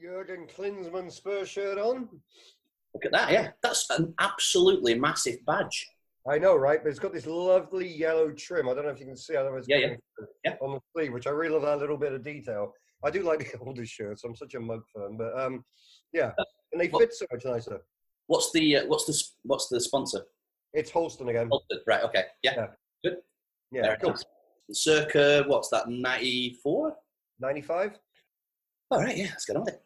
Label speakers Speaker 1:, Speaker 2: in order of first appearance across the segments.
Speaker 1: Jurgen Klinsmann Spurs shirt on.
Speaker 2: Look at that, yeah. That's an absolutely massive badge.
Speaker 1: I know, right? But it's got this lovely yellow trim. I don't know if you can see. I don't know if it's
Speaker 2: Yeah, yeah. Yeah.
Speaker 1: on the sleeve, which I really love that little bit of detail. I do like the older shirts. I'm such a mug for them, but um, yeah, and they
Speaker 2: Well-
Speaker 1: fit so much nicer.
Speaker 2: What's the uh, what's the what's the sponsor?
Speaker 1: It's Holsten again.
Speaker 2: Holted. Right. Okay. Yeah.
Speaker 1: Yeah.
Speaker 2: Good.
Speaker 1: Yeah,
Speaker 2: Very
Speaker 1: cool.
Speaker 2: nice. Circa what's that? Ninety four.
Speaker 1: 95.
Speaker 2: All right. Yeah. Let's get on with it.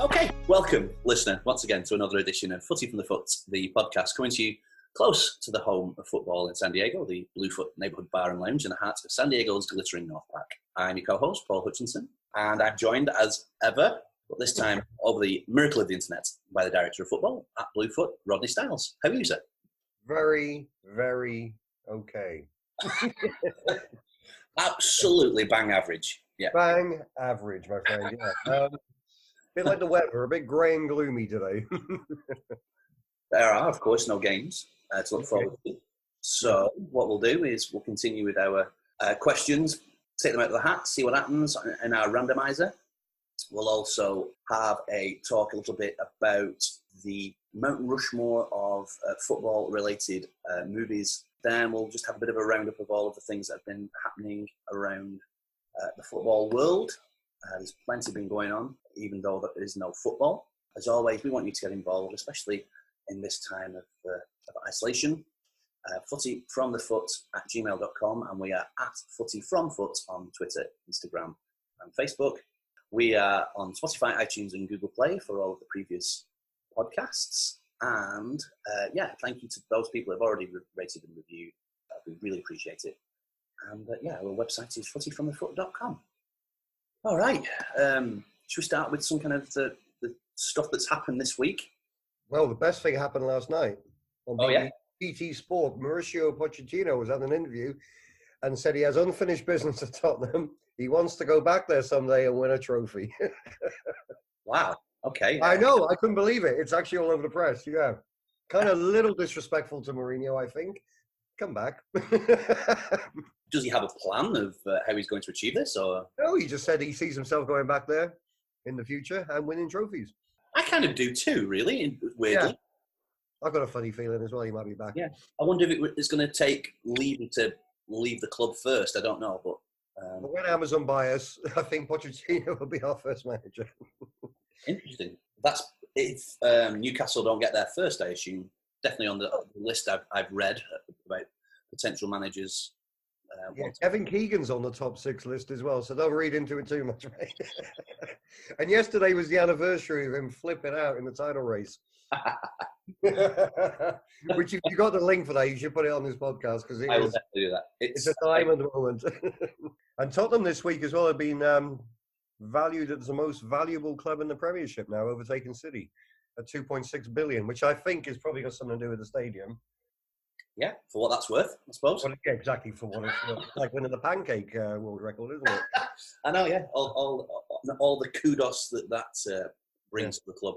Speaker 2: Okay, welcome, listener, once again to another edition of Footy from the Foot, the podcast coming to you close to the home of football in San Diego, the Bluefoot Neighborhood Bar and Lounge in the heart of San Diego's glittering North Park. I'm your co-host, Paul Hutchinson, and I'm joined as ever, but this time over the miracle of the internet, by the director of football at Bluefoot, Rodney Styles. How are you, sir?
Speaker 1: Very, very okay.
Speaker 2: Absolutely bang average. Yeah.
Speaker 1: Bang average, my friend. Yeah. Um, bit like the weather, a bit grey and gloomy today.
Speaker 2: There are, of course, no games uh, to look
Speaker 1: Okay.
Speaker 2: forward to. So, what we'll do is we'll continue with our uh, questions, take them out of the hat, see what happens in our randomizer. We'll also have a talk a little bit about the Mount Rushmore of uh, football related uh, movies. Then we'll just have a bit of a roundup of all of the things that have been happening around uh, the football world. Uh, there's plenty been going on, even though there is no football. As always, we want you to get involved, especially in this time of, uh, of isolation. Uh, footy from the foot at gmail.com, and we are at footy from foot on Twitter, Instagram, and Facebook. We are on Spotify, iTunes, and Google Play for all of the previous podcasts. And uh, yeah, thank you to those people who have already rated and reviewed. Uh, we really appreciate it. And uh, yeah, our website is footyfromthefoot.com. All right. Um, should we start with some kind of the, the stuff that's happened this week?
Speaker 1: well, the best thing happened last night on
Speaker 2: Oh, yeah?
Speaker 1: BT Sport. Mauricio Pochettino was at an interview and said he has unfinished business at Tottenham. He wants to go back there someday and win a trophy.
Speaker 2: Wow. Okay.
Speaker 1: I know. I couldn't believe it. It's actually all over the press. Yeah. Kind of a little disrespectful to Mourinho, I think. Come back.
Speaker 2: Does he have a plan of uh, how he's going to achieve this? Or
Speaker 1: no, he just said he sees himself going back there in the future and winning trophies.
Speaker 2: I kind of do too, really. Weirdly,
Speaker 1: Yeah. I've got a funny feeling as well. He might be back.
Speaker 2: Yeah. I wonder if it's going to take Levy to leave the club first. I don't know, but um,
Speaker 1: But when Amazon buy us, I think Pochettino will be our first manager.
Speaker 2: interesting. That's if um, Newcastle don't get there first. I assume definitely on the list I've, I've read about potential managers.
Speaker 1: Yeah, Kevin Keegan's on the top six list as well, so don't read into it too much, right? and yesterday was the anniversary of him flipping out in the title race. Which, if you got the link for that, you should put it on this podcast because it
Speaker 2: I
Speaker 1: is,
Speaker 2: do that.
Speaker 1: it's
Speaker 2: It's,
Speaker 1: a diamond moment. and Tottenham this week as well have been um, valued as the most valuable club in the Premiership now, overtaking City at 2.6 billion, which I think is probably got something to do with the stadium.
Speaker 2: Yeah, for what that's worth, I suppose.
Speaker 1: Well, yeah, exactly for what it's worth. like winning the pancake uh, world record, isn't it?
Speaker 2: I know, yeah. All, all, all the kudos that that uh, brings to the club.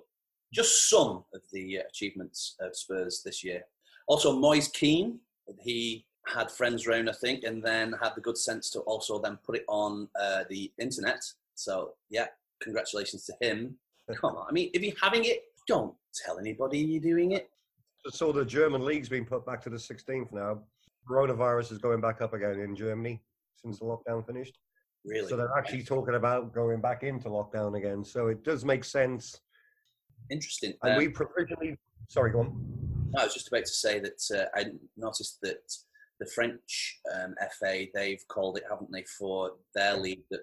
Speaker 2: Just some of the achievements of Spurs this year. Also, Moise Kean, he had friends round, I think, and then had the good sense to also then put it on uh, the internet. So, yeah, congratulations to him. Come on, I mean, if you're having it, don't tell anybody you're doing it.
Speaker 1: Saw the German league's been put back to the 16th now. Coronavirus is going back up again in Germany since the lockdown finished.
Speaker 2: Really?
Speaker 1: So they're actually talking about going back into lockdown again. So it does make sense.
Speaker 2: Interesting.
Speaker 1: And
Speaker 2: Um,
Speaker 1: we provisionally, sorry, go on.
Speaker 2: No, I was just about to say that uh, I noticed that the French um, FA they've called it, haven't they, for their league that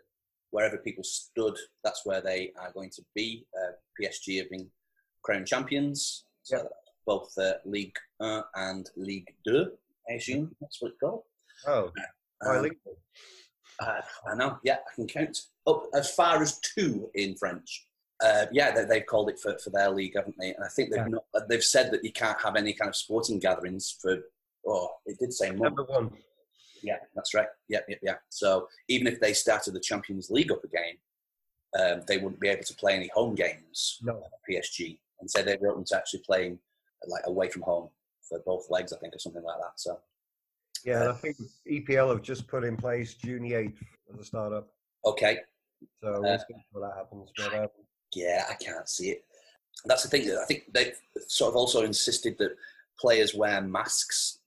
Speaker 2: wherever people stood, that's where they are going to be. Uh, PSG have been crowned champions, so
Speaker 1: Yep.
Speaker 2: Both uh, League One and League Two. I assume that's what it's called.
Speaker 1: Oh,
Speaker 2: Um,
Speaker 1: bilingual.
Speaker 2: uh, I know. Yeah, I can count up as far as two in French. Uh, yeah, they, they've called it for, for their league, haven't they? And I think they've
Speaker 1: Yeah.
Speaker 2: not, uh, they've said that you can't have any kind of sporting gatherings for. Oh, it did say month.
Speaker 1: Number one.
Speaker 2: Yeah, that's right. Yeah, yeah, yeah. So even if they started the Champions League up again, um, they wouldn't be able to play any home games.
Speaker 1: No.
Speaker 2: PSG, and said they were open to actually playing like away from home for both legs, I think, or something like that. So
Speaker 1: Yeah, and I think EPL have just put in place June 8th as a startup.
Speaker 2: okay,
Speaker 1: So we'll see when that happens. But um,
Speaker 2: yeah, I can't see it. That's the thing. I think they've sort of also insisted that players wear masks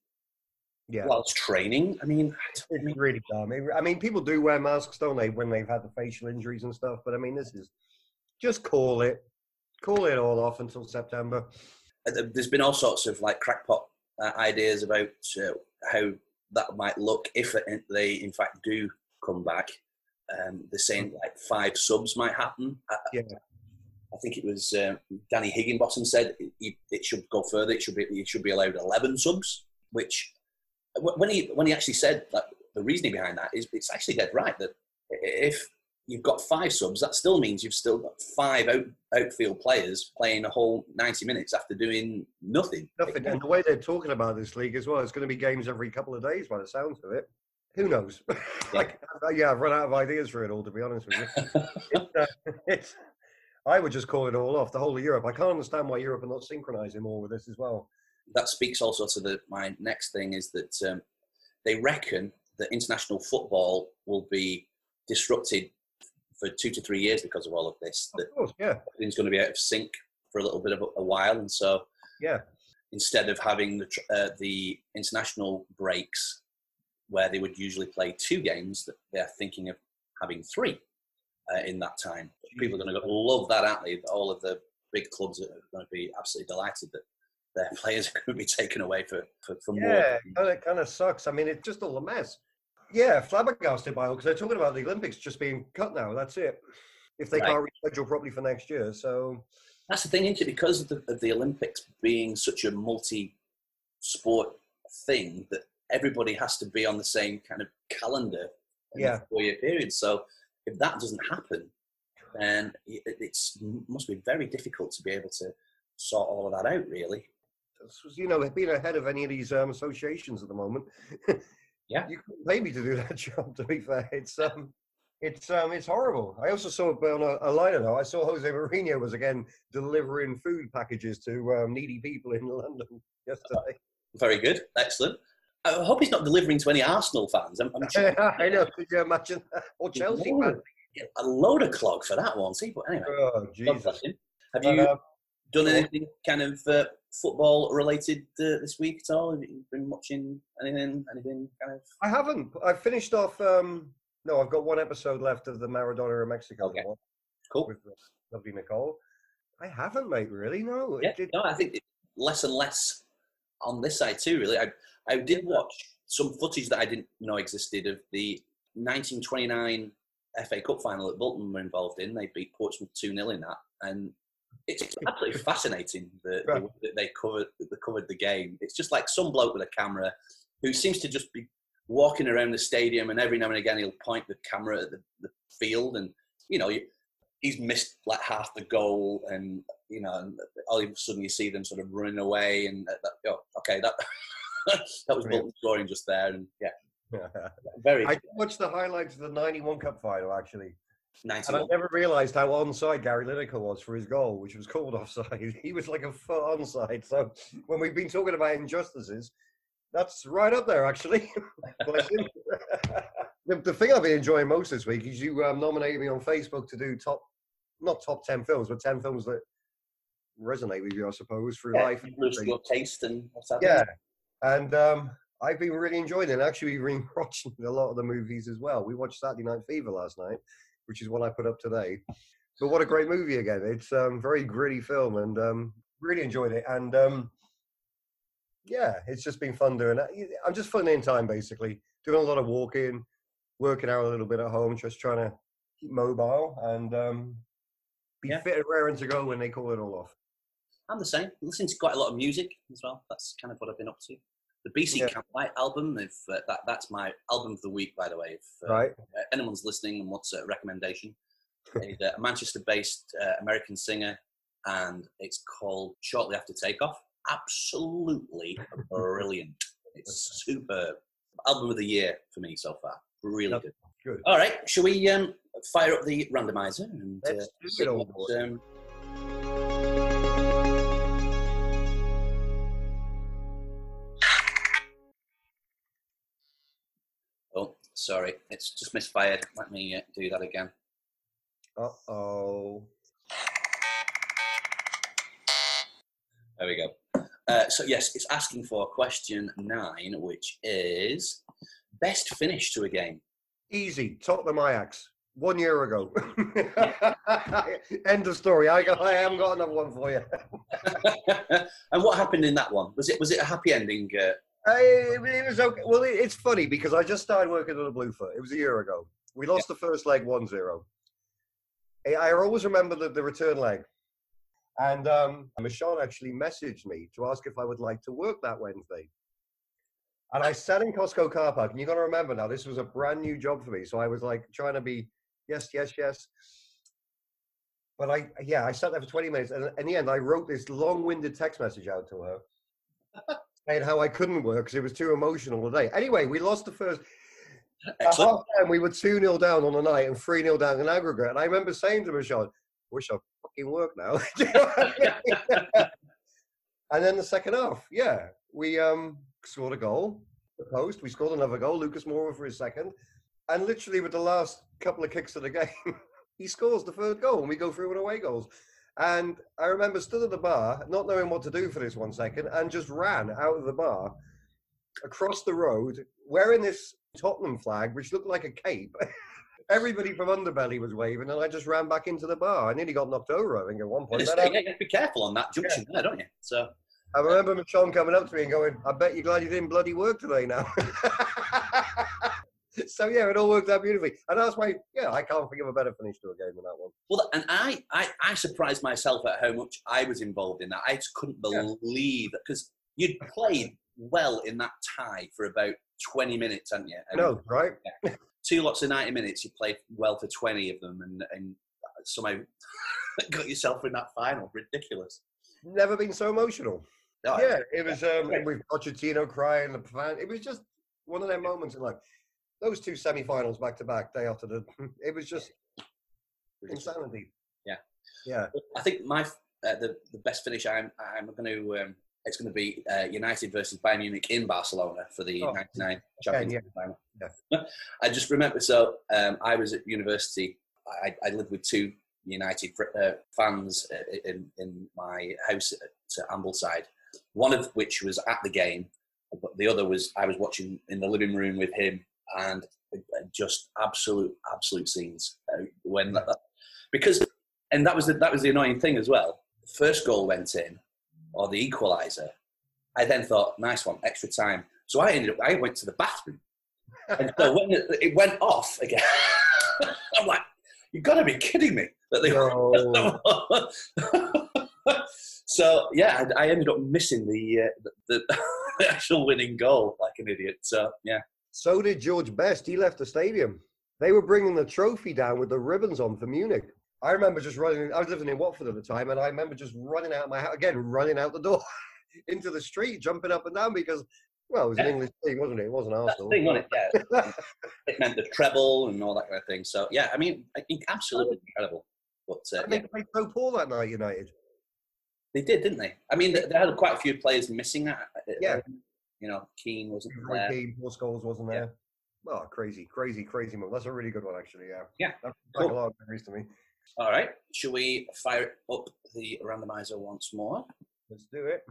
Speaker 1: yeah,
Speaker 2: whilst training. I mean,
Speaker 1: it's really dumb. I mean, people do wear masks, don't they, when they've had the facial injuries and stuff. But I mean, this is just call it, call it all off until September.
Speaker 2: Uh, there's been all sorts of like crackpot uh, ideas about uh, how that might look if they in fact do come back. Um, they're saying like five subs might happen. I,
Speaker 1: Yeah.
Speaker 2: I think it was um, Danny Higginbotham said it, it- it should go further. It should be it should be allowed eleven subs. Which when he when he actually said like the reasoning behind that is it's actually dead right that if you've got five subs, that still means you've still got five out, outfield players playing a whole 90 minutes after doing nothing.
Speaker 1: Nothing. And the way they're talking about this league as well, it's going to be games every couple of days by the sounds of it. Who knows? like, yeah, I've run out of ideas for it all, to be honest with you. it's, uh, it's, I would just call it all off, the whole of Europe. I can't understand why Europe are not synchronizing more with this as well.
Speaker 2: That speaks also to the my next thing is that um, they reckon that international football will be disrupted for two to three years because of all of this. That
Speaker 1: Of course, yeah,
Speaker 2: everything's going to be out of sync for a little bit of a, a while, and so
Speaker 1: yeah.
Speaker 2: instead of having the uh, the international breaks where they would usually play two games, that they're thinking of having three uh, in that time. People are going to love that, aren't they? All of the big clubs are going to be absolutely delighted that their players are going to be taken away for for, for more
Speaker 1: Yeah,
Speaker 2: more.
Speaker 1: it kind of sucks. I mean, it's just all a mess. Yeah, flabbergasted by all because they're talking about the Olympics just being cut now. That's it. If they
Speaker 2: Right.
Speaker 1: can't reschedule properly for next year, so
Speaker 2: That's the thing, isn't it? Because of the, of the Olympics being such a multi-sport thing, that everybody has to be on the same kind of calendar in
Speaker 1: Yeah.
Speaker 2: four-year period. So if that doesn't happen, then it it's, must be very difficult to be able to sort all of that out. Really,
Speaker 1: this was, you know, being ahead of any of these um, associations at the moment.
Speaker 2: Yeah.
Speaker 1: you couldn't pay me to do that job. To be fair, it's um, it's um, it's horrible. I also saw on a, a liner note. I saw Jose Mourinho was again delivering food packages to um, needy people in London yesterday.
Speaker 2: very good, excellent. I hope he's not delivering to any Arsenal fans. I'm, I'm sure
Speaker 1: I know. Could you imagine? Or Chelsea fans?
Speaker 2: a load of clog for that one. See, but anyway,
Speaker 1: Oh Jesus!
Speaker 2: Have you
Speaker 1: um,
Speaker 2: done anything kind of uh, football related uh, this week at all? Have you been watching anything? Anything kind of?
Speaker 1: I haven't. I finished off. Um, no, I've got one episode left of the Maradona of Mexico
Speaker 2: Okay.
Speaker 1: one
Speaker 2: Cool.
Speaker 1: with uh, lovely Nicole. I haven't, mate. Really? No.
Speaker 2: Yeah, no, I think less and less on this side too. Really, I I did watch some footage that I didn't know existed of the 1929 FA Cup final that Bolton were involved in. They beat Portsmouth two 0 in that, and it's absolutely fascinating the, the way that they covered they covered the game. It's just like some bloke with a camera who seems to just be walking around the stadium, and every now and again he'll point the camera at the, the field, and you know. He's missed like half the goal, and you know, and all of a sudden you see them sort of running away, and that, that, oh, okay, that that was. Bolton scoring just there, and yeah, very
Speaker 1: I watched the highlights of the '91 Cup final actually, and I never realised how onside Gary Lineker was for his goal, which was called offside. He was like a foot onside. So when we've been talking about injustices, that's right up there actually. The, the thing I've been enjoying most this week is you um, nominated me on Facebook to do top, not top ten films, but ten films that resonate with you, I suppose, through
Speaker 2: Yeah,
Speaker 1: life.
Speaker 2: your taste and what's happening.
Speaker 1: Yeah, and um, I've been really enjoying it. And actually, we've been watching a lot of the movies as well. We watched Saturday Night Fever last night, which is what I put up today. But what a great movie again! It's um, very gritty film, and um, really enjoyed it. And um, yeah, it's just been fun doing that. I'm just filling in time, basically, doing a lot of walking, working out a little bit at home, just trying to keep mobile and um, be
Speaker 2: Yeah.
Speaker 1: fit and raring to go when they call it all off.
Speaker 2: I'm the same. Listening to quite a lot of music as well. That's kind of what I've been up to. The BC
Speaker 1: Yeah.
Speaker 2: Camplight album. If uh, that that's my album of the week, by the way. If uh,
Speaker 1: Right?
Speaker 2: uh, anyone's listening and wants a recommendation, he's a Manchester-based uh, American singer, and it's called "Shortly After Takeoff." Absolutely brilliant. It's superb. Album of the year for me so far. Really good.
Speaker 1: Good.
Speaker 2: All right, shall we um, fire up the randomizer and uh,
Speaker 1: Let's do
Speaker 2: see what, um, sorry, it's just misfired. Let me uh, do that again.
Speaker 1: Uh oh.
Speaker 2: There we go. Uh, so yes, it's asking for question nine, which is best finish to a game.
Speaker 1: Easy. Tottenham Ajax. One year ago. End of story. I, I haven't got another one for you.
Speaker 2: and what happened in that one? Was it was it a happy ending? Uh,
Speaker 1: I, it was okay. Well, it, it's funny because I just started working on the Bluefoot. It was a year ago. We lost the first leg 1 0. I I always remember the, the return leg. And um, Michonne actually messaged me to ask if I would like to work that Wednesday. And I sat in Costco car park, and you've got to remember now, this was a brand new job for me. So I was like trying to be, yes, yes, yes. But I, yeah, I sat there for 20 minutes. And in the end, I wrote this long winded text message out to her saying how I couldn't work because it was too emotional today. Anyway, we lost the first. At half time, we were 2 0 down on the night and 3 0 down in aggregate. And I remember saying to Michelle, wish I fucking work now. Do you know what I mean? and then the second half, yeah, we um, scored a goal, the post. We scored another goal. Lucas Moura for his second. And literally, with the last couple of kicks of the game, he scores the third goal and we go through with away goals. And I remember stood at the bar, not knowing what to do for this one second, and just ran out of the bar across the road wearing this Tottenham flag, which looked like a cape. Everybody from Underbelly was waving, and I just ran back into the bar. I nearly got knocked over, I think, at one point.
Speaker 2: Just,
Speaker 1: um,
Speaker 2: yeah,
Speaker 1: I,
Speaker 2: you have to be careful on that junction there, don't you? So
Speaker 1: I remember Michonne coming up to me and going, I bet you're glad you didn't bloody work today now. so, yeah, it all worked out beautifully. And that's why, yeah, I can't think of a better finish to a game than that one.
Speaker 2: well, and I, I, I surprised myself at how much I was involved in that. I just couldn't
Speaker 1: Yeah.
Speaker 2: believe because you'd played well in that tie for about twenty minutes, hadn't you? And
Speaker 1: No, right?
Speaker 2: two lots of ninety minutes. You played well for twenty of them, and and somehow got yourself in that final. Ridiculous.
Speaker 1: Never been so emotional.
Speaker 2: Oh,
Speaker 1: yeah, it was um, with Pochettino crying, the fan. It was just one of them moments in life. Those two semi-finals back to back, day after the. It was just insanity.
Speaker 2: Yeah.
Speaker 1: Yeah.
Speaker 2: I think my uh, the the best finish I'm I'm going to um, it's going to be uh, United versus Bayern Munich in Barcelona for the
Speaker 1: Oh,
Speaker 2: '99 Champions
Speaker 1: yeah.
Speaker 2: Final. I just remember. So um, I was at university. I, I lived with two United uh, fans uh, in in my house at Ambleside. One of which was at the game, but the other was I was watching in the living room with him, and uh, just absolute absolute scenes uh, when that, because and that was the, that was the annoying thing as well. The first goal went in, or the equaliser. I then thought, nice one, extra time. So I ended up, I went to the bathroom, and so when it, it went off again, I'm like, you've got to be kidding me that they.
Speaker 1: No.
Speaker 2: so yeah, I, I ended up missing the, uh, the the actual winning goal like an idiot. So yeah,
Speaker 1: So did George Best. He left the stadium. They were bringing the trophy down with the ribbons on for Munich. I remember just running. I was living in Watford at the time, and I remember just running out of my house again, running out the door into the street, jumping up and down because, well, it was an English team, wasn't it? It wasn't Arsenal.
Speaker 2: thing, wasn't it? Yeah, it meant the treble and all that kind of thing. So yeah, I mean, I think absolutely incredible. But uh,
Speaker 1: And
Speaker 2: yeah,
Speaker 1: they played so poor that night, United.
Speaker 2: they did, didn't they? I mean, they, they had quite a few players missing. uh, uh,
Speaker 1: Yeah.
Speaker 2: You know, Keane wasn't
Speaker 1: Roy
Speaker 2: there.
Speaker 1: Keane, Paul Scholes wasn't
Speaker 2: Yeah.
Speaker 1: there. Oh, crazy, crazy, crazy move. That's a really good one, actually. Yeah.
Speaker 2: Yeah.
Speaker 1: That's
Speaker 2: Cool.
Speaker 1: a lot of memories to me.
Speaker 2: All right, shall we fire up the randomizer once more?
Speaker 1: Let's do it.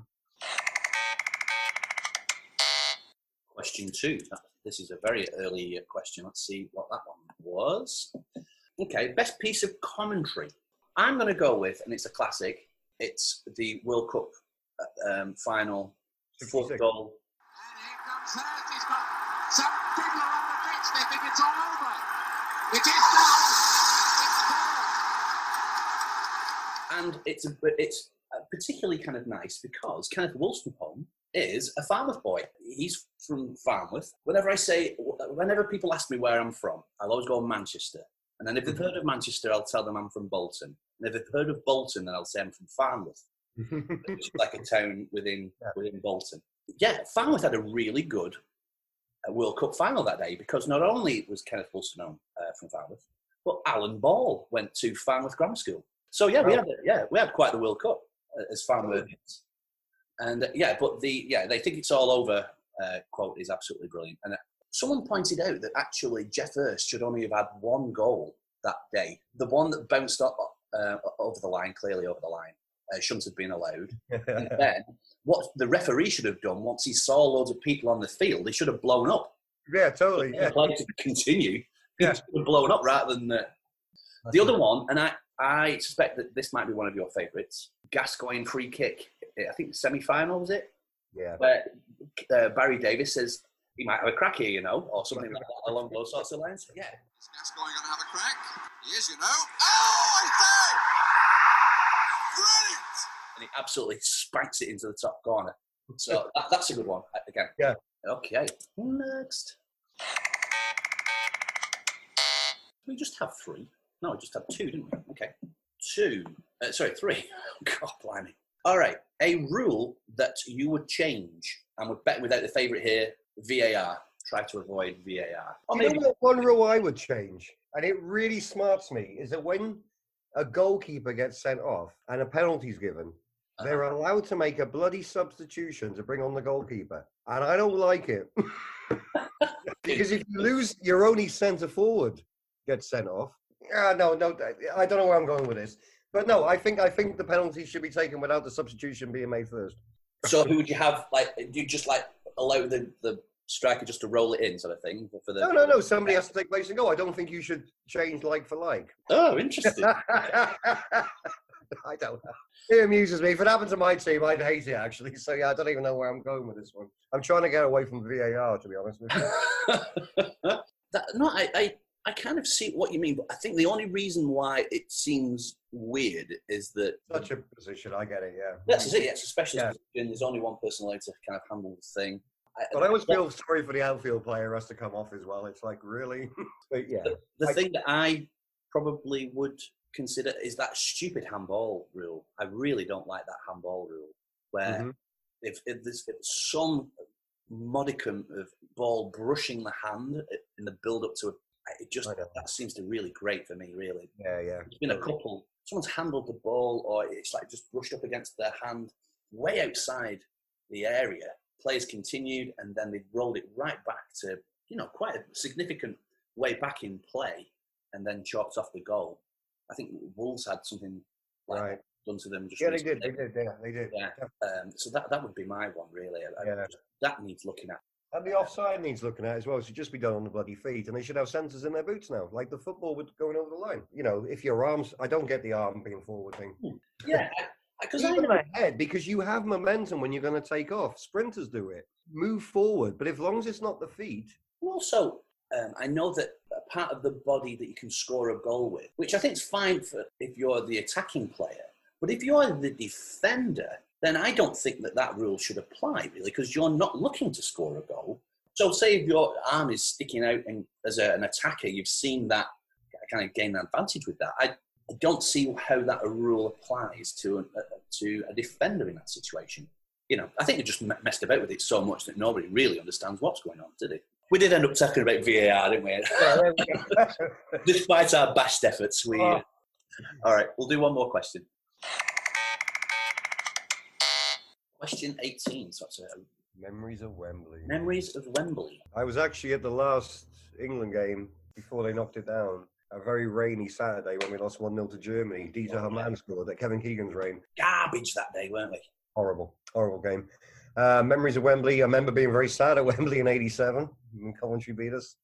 Speaker 2: Question two. This is a very early uh, question. Let's see what that one was. Okay, best piece of commentary. I'm going to go with, and it's a classic. It's the World Cup uh, um, final fourth goal.
Speaker 3: And Hurst. He's got some people are on the pitch. They think it's all over. It is now. It's four.
Speaker 2: and it's it's uh, particularly kind of nice because Kenneth Wolstenholme is a Farnworth boy. He's from Farnworth. Whenever I say, whenever people ask me where I'm from, I'll always go Manchester. And then if they've heard of Manchester, I'll tell them I'm from Bolton. And if they've heard of Bolton, then I'll say I'm from Farnworth, which is like a town within
Speaker 1: Yeah.
Speaker 2: within Bolton. Yeah, Farnworth had a really good uh, World Cup final that day because not only was Kenneth Wolstenholme uh, from Farnworth, but Alan Ball went to Farnworth Grammar School. So yeah, we
Speaker 1: Oh.
Speaker 2: had yeah we had quite the World Cup uh, as Farnworthians. And uh, yeah, but the yeah they think it's all over. Uh, quote is absolutely brilliant. And uh, someone pointed out that actually Geoff Hurst should only have had one goal that day. The one that bounced up, uh, over the line, clearly over the line, uh, shouldn't have been allowed. And then what the referee should have done once he saw loads of people on the field, he should have blown up.
Speaker 1: yeah, totally.
Speaker 2: The
Speaker 1: Yeah.
Speaker 2: play to continue. He
Speaker 1: Yeah.
Speaker 2: should have blown up rather than uh, the other one. And I, I suspect that this might be one of your favourites. Gascoigne free kick. I think semi-final was it,
Speaker 1: Yeah.
Speaker 2: where uh, Barry Davies says he might have a crack here, you know, or something like that, along those sorts of lines. Yeah,
Speaker 3: Is Gascoigne going to have a crack? He is, you know. Oh, I say!
Speaker 2: And he absolutely spanks it into the top corner. So that, that's a good one again.
Speaker 1: Yeah.
Speaker 2: Okay. Next. We just have three. No, we just had two, didn't we? Okay. Two. Uh, sorry, three. God, blimey. All right. A rule that you would change, and we're betting without the favourite here, VAR. Try to avoid VAR. Or
Speaker 1: You
Speaker 2: maybe
Speaker 1: know what one rule I would change, and it really smarts me, is that when a goalkeeper gets sent off and a penalty's given,
Speaker 2: Uh-huh.
Speaker 1: they're allowed to make a bloody substitution to bring on the goalkeeper. And I don't like it. because if you lose your only centre forward gets sent off. Ah, no, no, I don't know where I'm going with this. But no, I think I think the penalty should be taken without the substitution being made first.
Speaker 2: So who would you have? Like, do you just like allow the, the striker just to roll it in, sort of thing? For the
Speaker 1: No, no, no. Somebody has to take place and go. I don't think you should change like for like.
Speaker 2: Oh, interesting.
Speaker 1: I don't know. It amuses me. If it happened to my team, I'd hate it actually. So yeah, I don't even know where I'm going with this one. I'm trying to get away from VAR, to be honest with you.
Speaker 2: that, no, I, I, I kind of see what you mean, but I think the only reason why it seems weird is that
Speaker 1: Such a position, I get it. Yeah.
Speaker 2: that's it. It's a specialist
Speaker 1: Yeah.
Speaker 2: position. There's only one person allowed to kind of handle the thing.
Speaker 1: But I always feel sorry for the outfield player who has to come off as well. It's like really, but yeah.
Speaker 2: the, the
Speaker 1: I-
Speaker 2: thing that I probably would consider is that stupid handball rule. I really don't like that handball rule where
Speaker 1: Mhm.
Speaker 2: if, if there's if some modicum of ball brushing the hand in the build up to a, it just that seems to really great for me. Really,
Speaker 1: Yeah, yeah.
Speaker 2: there's been a couple. Someone's handled the ball, or it's like just brushed up against their hand, way outside the area. Players continued, and then they rolled it right back to you know quite a significant way back in play, and then chalked off the goal. I think Wolves had something like
Speaker 1: Right.
Speaker 2: done to them. Just
Speaker 1: Yeah, they did. They did. Yeah, they did.
Speaker 2: Yeah. Um, so that that would be my one really. I-
Speaker 1: Yeah.
Speaker 2: that needs looking at.
Speaker 1: And the offside needs looking at as well. It should just be done on the bloody feet, and they should have sensors in their boots now, like the football would going over the line. You know, if your arms, I don't get the arm being forward thing.
Speaker 2: Yeah, because I
Speaker 1: Even
Speaker 2: know.
Speaker 1: ahead, because you have momentum when you're going to take off. Sprinters do it. Move forward, but as long as it's not the feet,
Speaker 2: also, um, I know that a part of the body that you can score a goal with, which I think is fine for if you're the attacking player, but if you're the defender, then I don't think that that rule should apply really, because you're not looking to score a goal. So, say if your arm is sticking out, and as a, an attacker, you've seen that kind of gain an advantage with that. I, I don't see how that a rule applies to a, to a defender in that situation. You know, I think they just me- messed about with it so much that nobody really understands what's going on, did they? We did end up talking about VAR, didn't we?
Speaker 1: Yeah, we.
Speaker 2: Despite our best efforts, we.
Speaker 1: Oh.
Speaker 2: All right, we'll do one more question. Question 18. So it's, uh,
Speaker 1: memories of Wembley.
Speaker 2: memories of Wembley.
Speaker 1: I was actually at the last England game before they knocked it down. A very rainy Saturday when we lost 1 0 to Germany. Dieter Hamann scored at Kevin Keegan's reign.
Speaker 2: Garbage that day, weren't we?
Speaker 1: Horrible, horrible game. Uh, memories of Wembley. I remember being very sad at Wembley in '87 when Coventry beat us.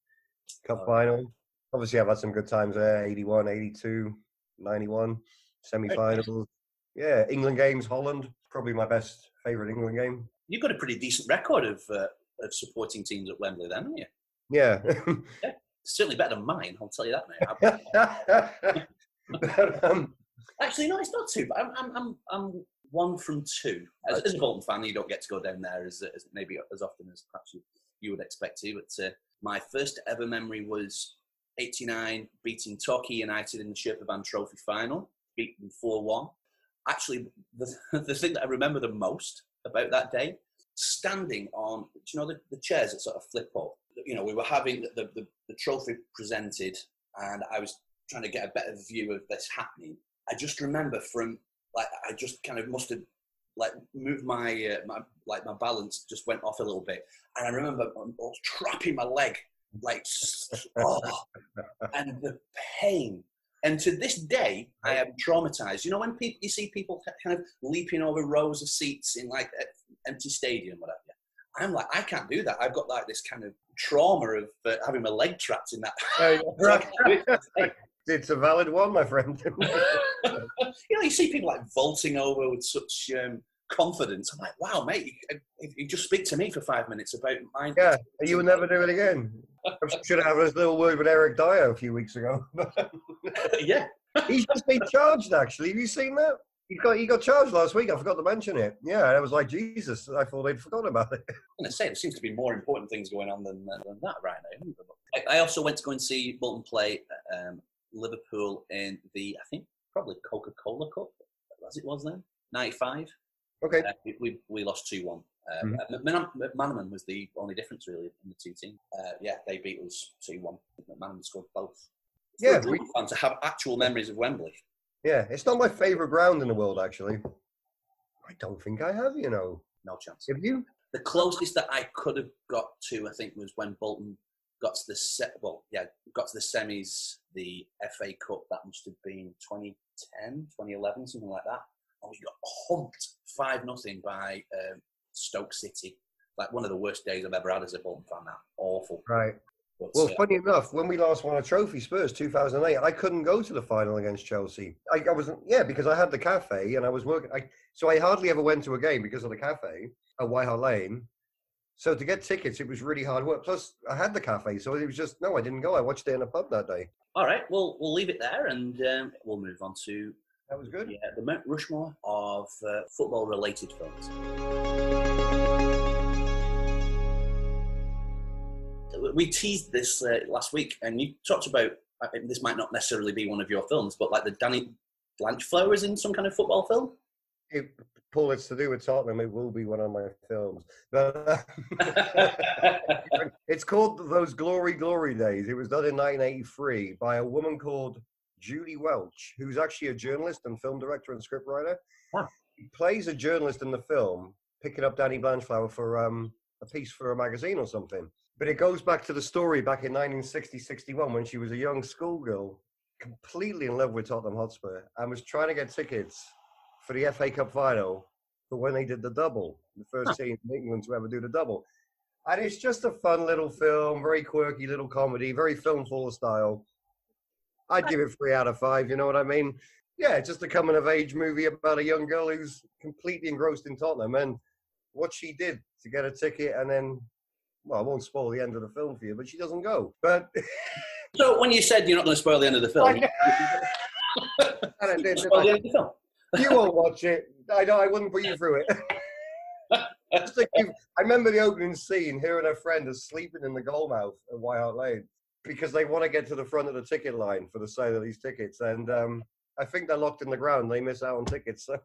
Speaker 1: Cup
Speaker 2: Oh.
Speaker 1: final. Obviously, I've had some good times there 81, 82, 91, semi finals. Yeah, England games, Holland. Probably my best favourite England game.
Speaker 2: You've got a pretty decent record of, uh, of supporting teams at Wembley, then, haven't you?
Speaker 1: Yeah. yeah.
Speaker 2: Certainly better than mine, I'll tell you that now.
Speaker 1: Um,
Speaker 2: Actually, no, it's not too But I'm, I'm, I'm, I'm one from two. As, as a Bolton fan, you don't get to go down there as, as maybe as often as perhaps you, you would expect to. But uh, my first ever memory was '89 beating Torquay United in the Sherpa Van Trophy final, beat them 4 1. Actually, the, the thing that I remember the most about that day, standing on, do you know, the, the chairs that sort of flip up. You know, we were having the, the, the trophy presented, and I was trying to get a better view of this happening. I just remember from like I just kind of must have like moved my uh, my like my balance just went off a little bit, and I remember I was trapping my leg like oh, and the pain. And to this day, I am traumatized. You know, when people you see people kind of leaping over rows of seats in like an empty stadium, whatever. I'm like, I can't do that. I've got like this kind of trauma of uh, having my leg trapped in that.
Speaker 1: it's a valid one, my friend.
Speaker 2: you know, you see people like vaulting over with such um, confidence. I'm like, wow, mate, you, you, just speak to me for five minutes about mine.
Speaker 1: Yeah, you will never do it again. I should have had a little word with Eric Dier a few weeks ago.
Speaker 2: yeah.
Speaker 1: He's just been charged, actually. Have you seen that? He got he got charged last week. I forgot to mention it. Yeah, I was like, Jesus, I thought they'd forgotten about it.
Speaker 2: I'm going to say, there seems to be more important things going on than, than that right now. I, I also went to go and see Bolton play um, Liverpool in the, I think, probably Coca Cola Cup, as it was then, 95.
Speaker 1: Okay.
Speaker 2: Uh, we, we lost 2 1. Um, mm-hmm. was the only difference really in the two teams. Uh, yeah, they beat us 2 1. McManaman scored both. It's
Speaker 1: yeah,
Speaker 2: we, fun to have actual memories of Wembley.
Speaker 1: Yeah, it's not my favourite ground in the world, actually. I don't think I have, you know.
Speaker 2: No chance.
Speaker 1: Have you?
Speaker 2: The closest that I could have got to, I think, was when Bolton got to the set. Well, yeah, got to the semis, the FA Cup. That must have been 2010, 2011, something like that. And we got humped five nothing by um, Stoke City. Like one of the worst days I've ever had as a Bolton fan. That awful.
Speaker 1: Right. But, well, uh, funny enough, when we last won a trophy, Spurs 2008, I couldn't go to the final against Chelsea. I, I wasn't, yeah, because I had the cafe and I was working. I, so I hardly ever went to a game because of the cafe at White Hart Lane. So to get tickets, it was really hard work. Plus, I had the cafe, so it was just no, I didn't go. I watched it in a pub that day.
Speaker 2: All right, well, we'll leave it there, and um, we'll move on to
Speaker 1: that was good.
Speaker 2: Yeah, the Mount Rushmore of uh, football-related films. We teased this uh, last week, and you talked about uh, this might not necessarily be one of your films, but like the Danny Blanchflower is in some kind of football film.
Speaker 1: It, Paul, it's to do with Tottenham. It will be one of my films. But, it's called Those Glory Glory Days. It was done in 1983 by a woman called Judy Welch, who's actually a journalist and film director and scriptwriter. Huh. He plays a journalist in the film, picking up Danny Blanchflower for um, a piece for a magazine or something. But it goes back to the story back in 1960 61 when she was a young schoolgirl, completely in love with Tottenham Hotspur, and was trying to get tickets for the FA Cup final for when they did the double, the first team in England to ever do the double. And it's just a fun little film, very quirky little comedy, very film full style. I'd give it three out of five, you know what I mean? Yeah, just a coming of age movie about a young girl who's completely engrossed in Tottenham and what she did to get a ticket and then well, I won't spoil the end of the film for you, but she doesn't go. But
Speaker 2: so when you said you're not going to spoil the end of the film, I did, spoil the end of the film
Speaker 1: you won't watch it. I know I wouldn't put you through it. I remember the opening scene, hearing a friend is sleeping in the goalmouth at White Hart Lane because they want to get to the front of the ticket line for the sale of these tickets, and um, I think they're locked in the ground. They miss out on tickets, so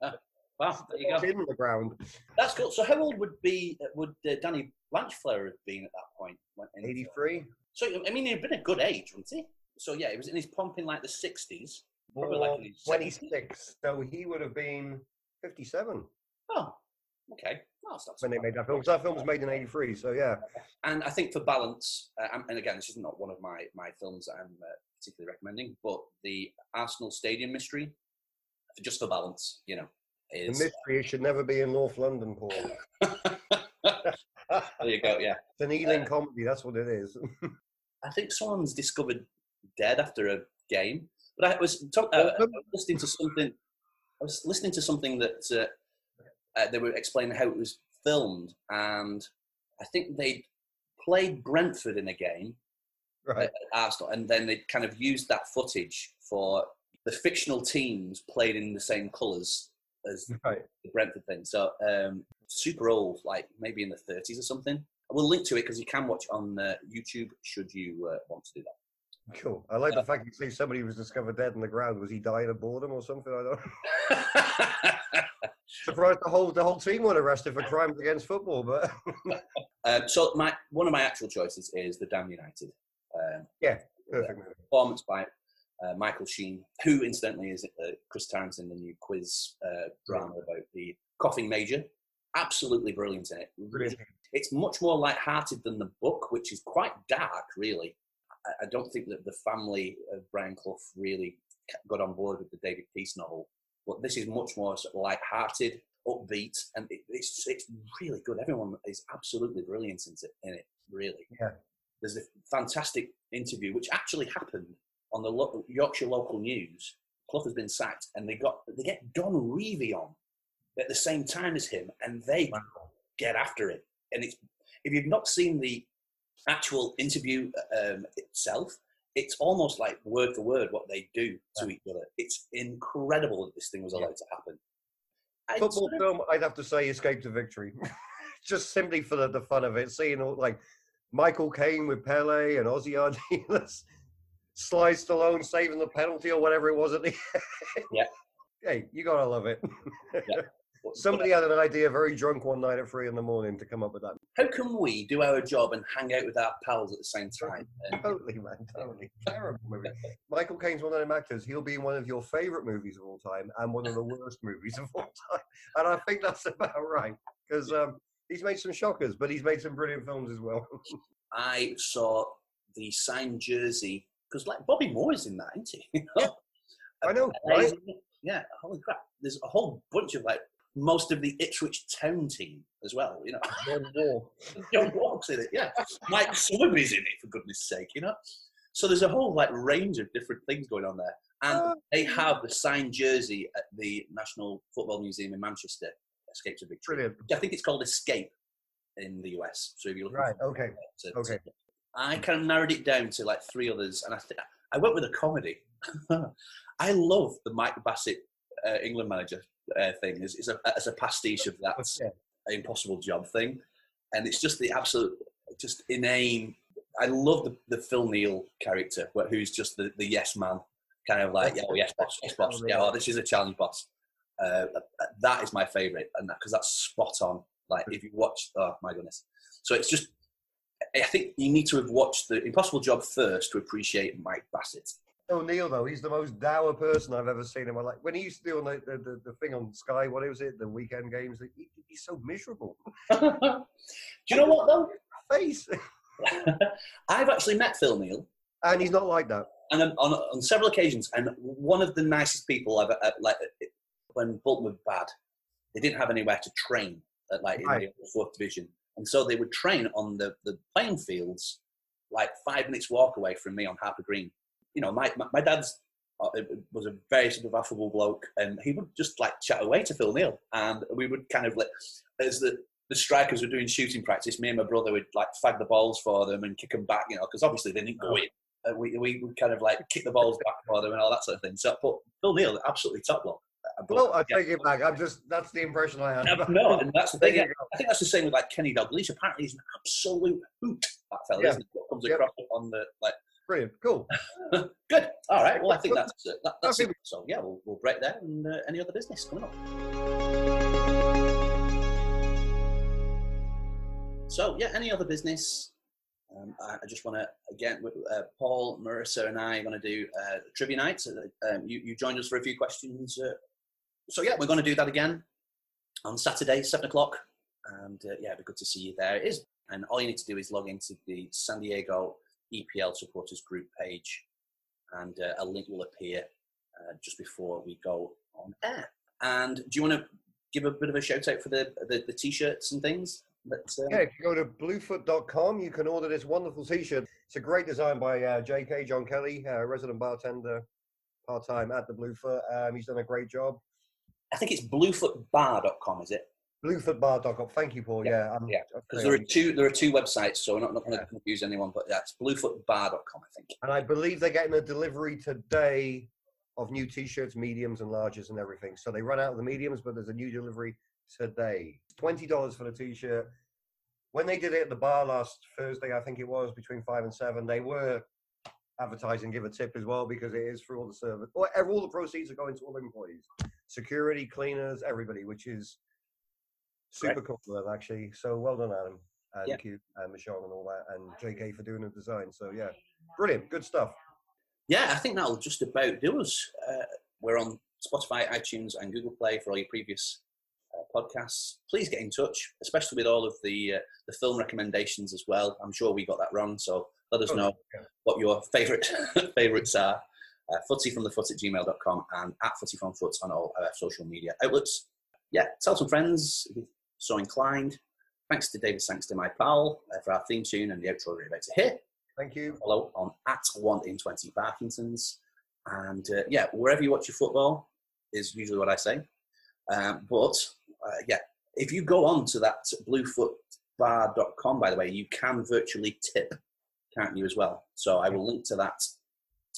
Speaker 2: yeah. Wow, there you go.
Speaker 1: In the ground.
Speaker 2: That's cool. So, how old would be would uh, Danny Blanchflower have been at that point?
Speaker 1: Eighty-three.
Speaker 2: So, I mean, he'd been a good age, wouldn't he? So, yeah, he was in his pomp in like the sixties.
Speaker 1: Probably like 26. So he would have been 57.
Speaker 2: Oh, okay.
Speaker 1: No, when they made that film. Because that film was made in 83, so yeah.
Speaker 2: And I think for balance, uh, and again, this is not one of my, my films I'm uh, particularly recommending, but the Arsenal Stadium Mystery, just for balance, you know. Is,
Speaker 1: the mystery it should never be in North London, Paul.
Speaker 2: there you go, yeah.
Speaker 1: It's an Ealing uh, comedy, that's what it is.
Speaker 2: I think someone's discovered dead after a game but I was, talk, uh, I was listening to something. I was listening to something that uh, uh, they were explaining how it was filmed, and I think they played Brentford in a game
Speaker 1: right. at
Speaker 2: Arsenal, and then they kind of used that footage for the fictional teams played in the same colours as right. the Brentford thing. So um, super old, like maybe in the 30s or something. I will link to it because you can watch on uh, YouTube should you uh, want to do that.
Speaker 1: Cool. I like the fact you say somebody was discovered dead in the ground. Was he dying of boredom or something? I don't. Know. Surprised the whole the whole team were arrested for crimes against football, but.
Speaker 2: um, so my one of my actual choices is the Damned United. Um,
Speaker 1: yeah, Perfect movie.
Speaker 2: performance by uh, Michael Sheen, who incidentally is uh, Chris Tarrant in the new quiz uh, drama about the coughing major. Absolutely brilliant in it.
Speaker 1: Brilliant.
Speaker 2: It's much more light-hearted than the book, which is quite dark, really. I, don't think that the family of Brian Clough really got on board with the David Peace novel, but this is much more sort of light-hearted, upbeat, and it, it's it's really good. Everyone is absolutely brilliant in it. In it, really.
Speaker 1: Yeah.
Speaker 2: There's a fantastic interview which actually happened on the lo- Yorkshire local news. Clough has been sacked, and they got they get Don Revie on at the same time as him, and they
Speaker 1: Wow.
Speaker 2: get after it. And it's if you've not seen the actual interview um, itself, it's almost like word for word what they do to each other. It's incredible that this thing was
Speaker 1: Yeah.
Speaker 2: allowed to happen.
Speaker 1: Football film, I'd have to say, Escape to Victory. Just simply for the, the fun of it, seeing all like Michael Caine with Pele and Ossie Ardiles, Sly Stallone saving the penalty or whatever it was at the end.
Speaker 2: Yeah.
Speaker 1: Hey, you gotta love it.
Speaker 2: but-
Speaker 1: Somebody had an idea, very drunk one night at three in the morning, to come up with that.
Speaker 2: How can we do our job and hang out with our pals at the same time?
Speaker 1: Totally, man, totally. Terrible movie. Michael Caine's one of them actors. He'll be in one of your favorite movies of all time and one of the worst movies of all time. And I think that's about right because um, he's made some shockers, but he's made some brilliant films as well.
Speaker 2: I saw the signed jersey because like Bobby Moore is in that, isn't he? You know?
Speaker 1: I know, right?
Speaker 2: Yeah, holy crap! There's a whole bunch of like most of the Ipswich Town team as well. You know,
Speaker 1: John Wark.
Speaker 2: John Wark's in it. Yeah, Mike Summerbee's in it for goodness sake. You know, so there's a whole like range of different things going on there, and
Speaker 1: Oh.
Speaker 2: they have the signed jersey at the National Football Museum in Manchester. Escape to Victory.
Speaker 1: Brilliant.
Speaker 2: I think it's called Escape in the US. So if you look
Speaker 1: Right, okay.
Speaker 2: to,
Speaker 1: Okay.
Speaker 2: I kind of narrowed it down to like three others, and I th- I went with a comedy. I love the Mike Bassett uh, England manager uh, thing is, as, a, as a pastiche of that
Speaker 1: Yeah.
Speaker 2: impossible job thing, and it's just the absolute, just inane. I love the, the Phil Neal character, who's just the, the yes man, kind of like, yeah, oh, yes boss, yes boss, yeah, oh, this is a challenge boss. Uh, that is my favourite, and because that's spot on. Like if you watch, oh my goodness. So it's just, I think you need to have watched the Impossible Job first to appreciate Mike Bassett.
Speaker 1: O'Neill, though, he's the most dour person I've ever seen in my life. When he used to do on the, the, the, thing on Sky, what was it, the weekend games, he, he's so miserable.
Speaker 2: Do you know what though?
Speaker 1: Face.
Speaker 2: I've actually met Phil Neal,
Speaker 1: And he's not like that.
Speaker 2: and on, on, on several occasions, and one of the nicest people I've uh, like when Bolton were bad, they didn't have anywhere to train at like in
Speaker 1: Right.
Speaker 2: the fourth division, and so they would train on the the playing fields, like five minutes walk away from me on Harper Green. You know, my my, my dad's uh, was a very sort of affable bloke, and he would just like chat away to Phil Neal, and we would kind of like as the the strikers were doing shooting practice, me and my brother would like fag the balls for them and kick them back, you know, because obviously they didn't go in. Uh, we, we would kind of like kick the balls back for them and all that sort of thing. So, but Phil Neal, absolutely top bloke. Uh,
Speaker 1: Well, I
Speaker 2: yeah.
Speaker 1: take it back. I'm just, that's the impression I have.
Speaker 2: No, and that's the thing. yeah. I think that's the same with like Kenny Dalglish. Apparently, he's an absolute hoot. That fella,
Speaker 1: Yeah.
Speaker 2: isn't he? Comes
Speaker 1: Yep.
Speaker 2: across on the like.
Speaker 1: Brilliant. Cool.
Speaker 2: Good. All right. Well, I think that's uh, that, that's it. So yeah, we'll, we'll break there and uh, any other business coming up. So yeah, any other business? Um, I, I just want to again, with, uh, Paul, Marissa, and I are going to do uh, trivia night. So, um, you you joined us for a few questions. Uh, so yeah, we're going to do that again on Saturday, seven o'clock, and uh, yeah, it'd be good to see you there. It is, and all you need to do is log into the San Diego EPL supporters group page, and uh, a link will appear uh, just before we go on air. And do you want to give a bit of a shout out for the the, the t-shirts and things? That, um,
Speaker 1: Yeah, if you go to bluefoot.com, you can order this wonderful T-shirt. It's a great design by uh, J.K. John Kelly, uh, resident bartender, part time at the Bluefoot. Um, he's done a great job.
Speaker 2: I think it's bluefootbar.com, is it?
Speaker 1: Bluefootbar.com. Thank you, Paul. Yeah,
Speaker 2: yeah. Because there are two there are two websites, so I'm not, not going to
Speaker 1: Yeah.
Speaker 2: confuse anyone. But that's bluefootbar.com, I think.
Speaker 1: And I believe they're getting a delivery today of new T-shirts, mediums and larges and everything. So they run out of the mediums, but there's a new delivery today. Twenty dollars for the T-shirt. When they did it at the bar last Thursday, I think it was between five and seven, they were advertising give a tip as well because it is for all the service. All, all the proceeds are going to all the employees, security, cleaners, everybody, which is super cool of them actually. So well done, Adam and
Speaker 2: Yeah.
Speaker 1: Q and Michelle and all that, and JK for doing the design. So yeah, brilliant, good stuff.
Speaker 2: yeah, I think that'll just about do us. Uh, we're on Spotify, iTunes, and Google Play for all your previous uh, podcasts. Please get in touch, especially with all of the uh, the film recommendations as well. I'm sure we got that wrong, so let us
Speaker 1: Oh,
Speaker 2: know
Speaker 1: yeah.
Speaker 2: what your favourite favourites are. Uh, footyfromthefoot at gmail.com and at footyfromfoot on all our social media outlets. Yeah, tell some friends if you're so inclined. Thanks to David Sangster, my pal, uh, for our theme tune and the outro we're about to hit
Speaker 1: Thank you.
Speaker 2: follow on at one in 20 Parkinson's. And uh, yeah, wherever you watch your football is usually what I say. Um, but uh, yeah, if you go on to that bluefootbar.com, by the way, you can virtually tip, can't you, as well? So I will link to that.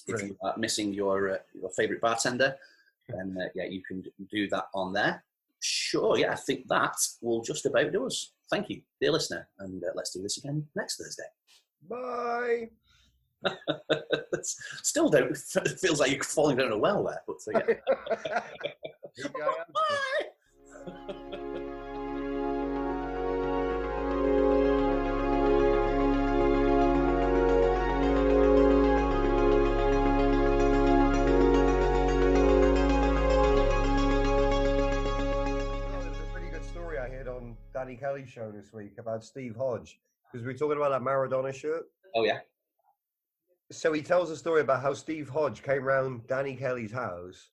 Speaker 2: If you are missing your, uh, your favorite bartender, then uh, yeah, you can do that on there. Sure, yeah, I think that will just about do us. Thank you, dear listener, and uh, let's do this again next Thursday.
Speaker 1: Bye.
Speaker 2: Still don't. It feels like you're falling down a well there. But uh, yeah.
Speaker 1: Maybe Danny Kelly's show this week about Steve Hodge because we were talking about that Maradona shirt.
Speaker 2: oh yeah.
Speaker 1: So he tells a story about how Steve Hodge came round Danny Kelly's house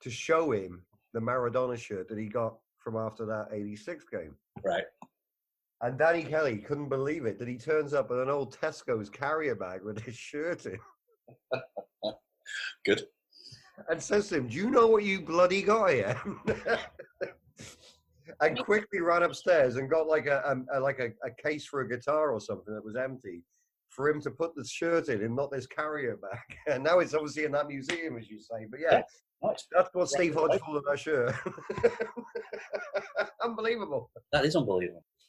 Speaker 1: to show him the Maradona shirt that he got from after that 86 game.
Speaker 2: Right.
Speaker 1: And Danny Kelly couldn't believe it that he turns up with an old Tesco's carrier bag with his shirt in
Speaker 2: Good.
Speaker 1: and says to him, Do you know what you bloody got here? and quickly ran upstairs and got like a, um, a like a, a case for a guitar or something that was empty for him to put the shirt in and not this carrier bag. And now it's obviously in that museum, as you say. But yeah, that's what Steve Hodge called that shirt. Unbelievable.
Speaker 2: That is unbelievable.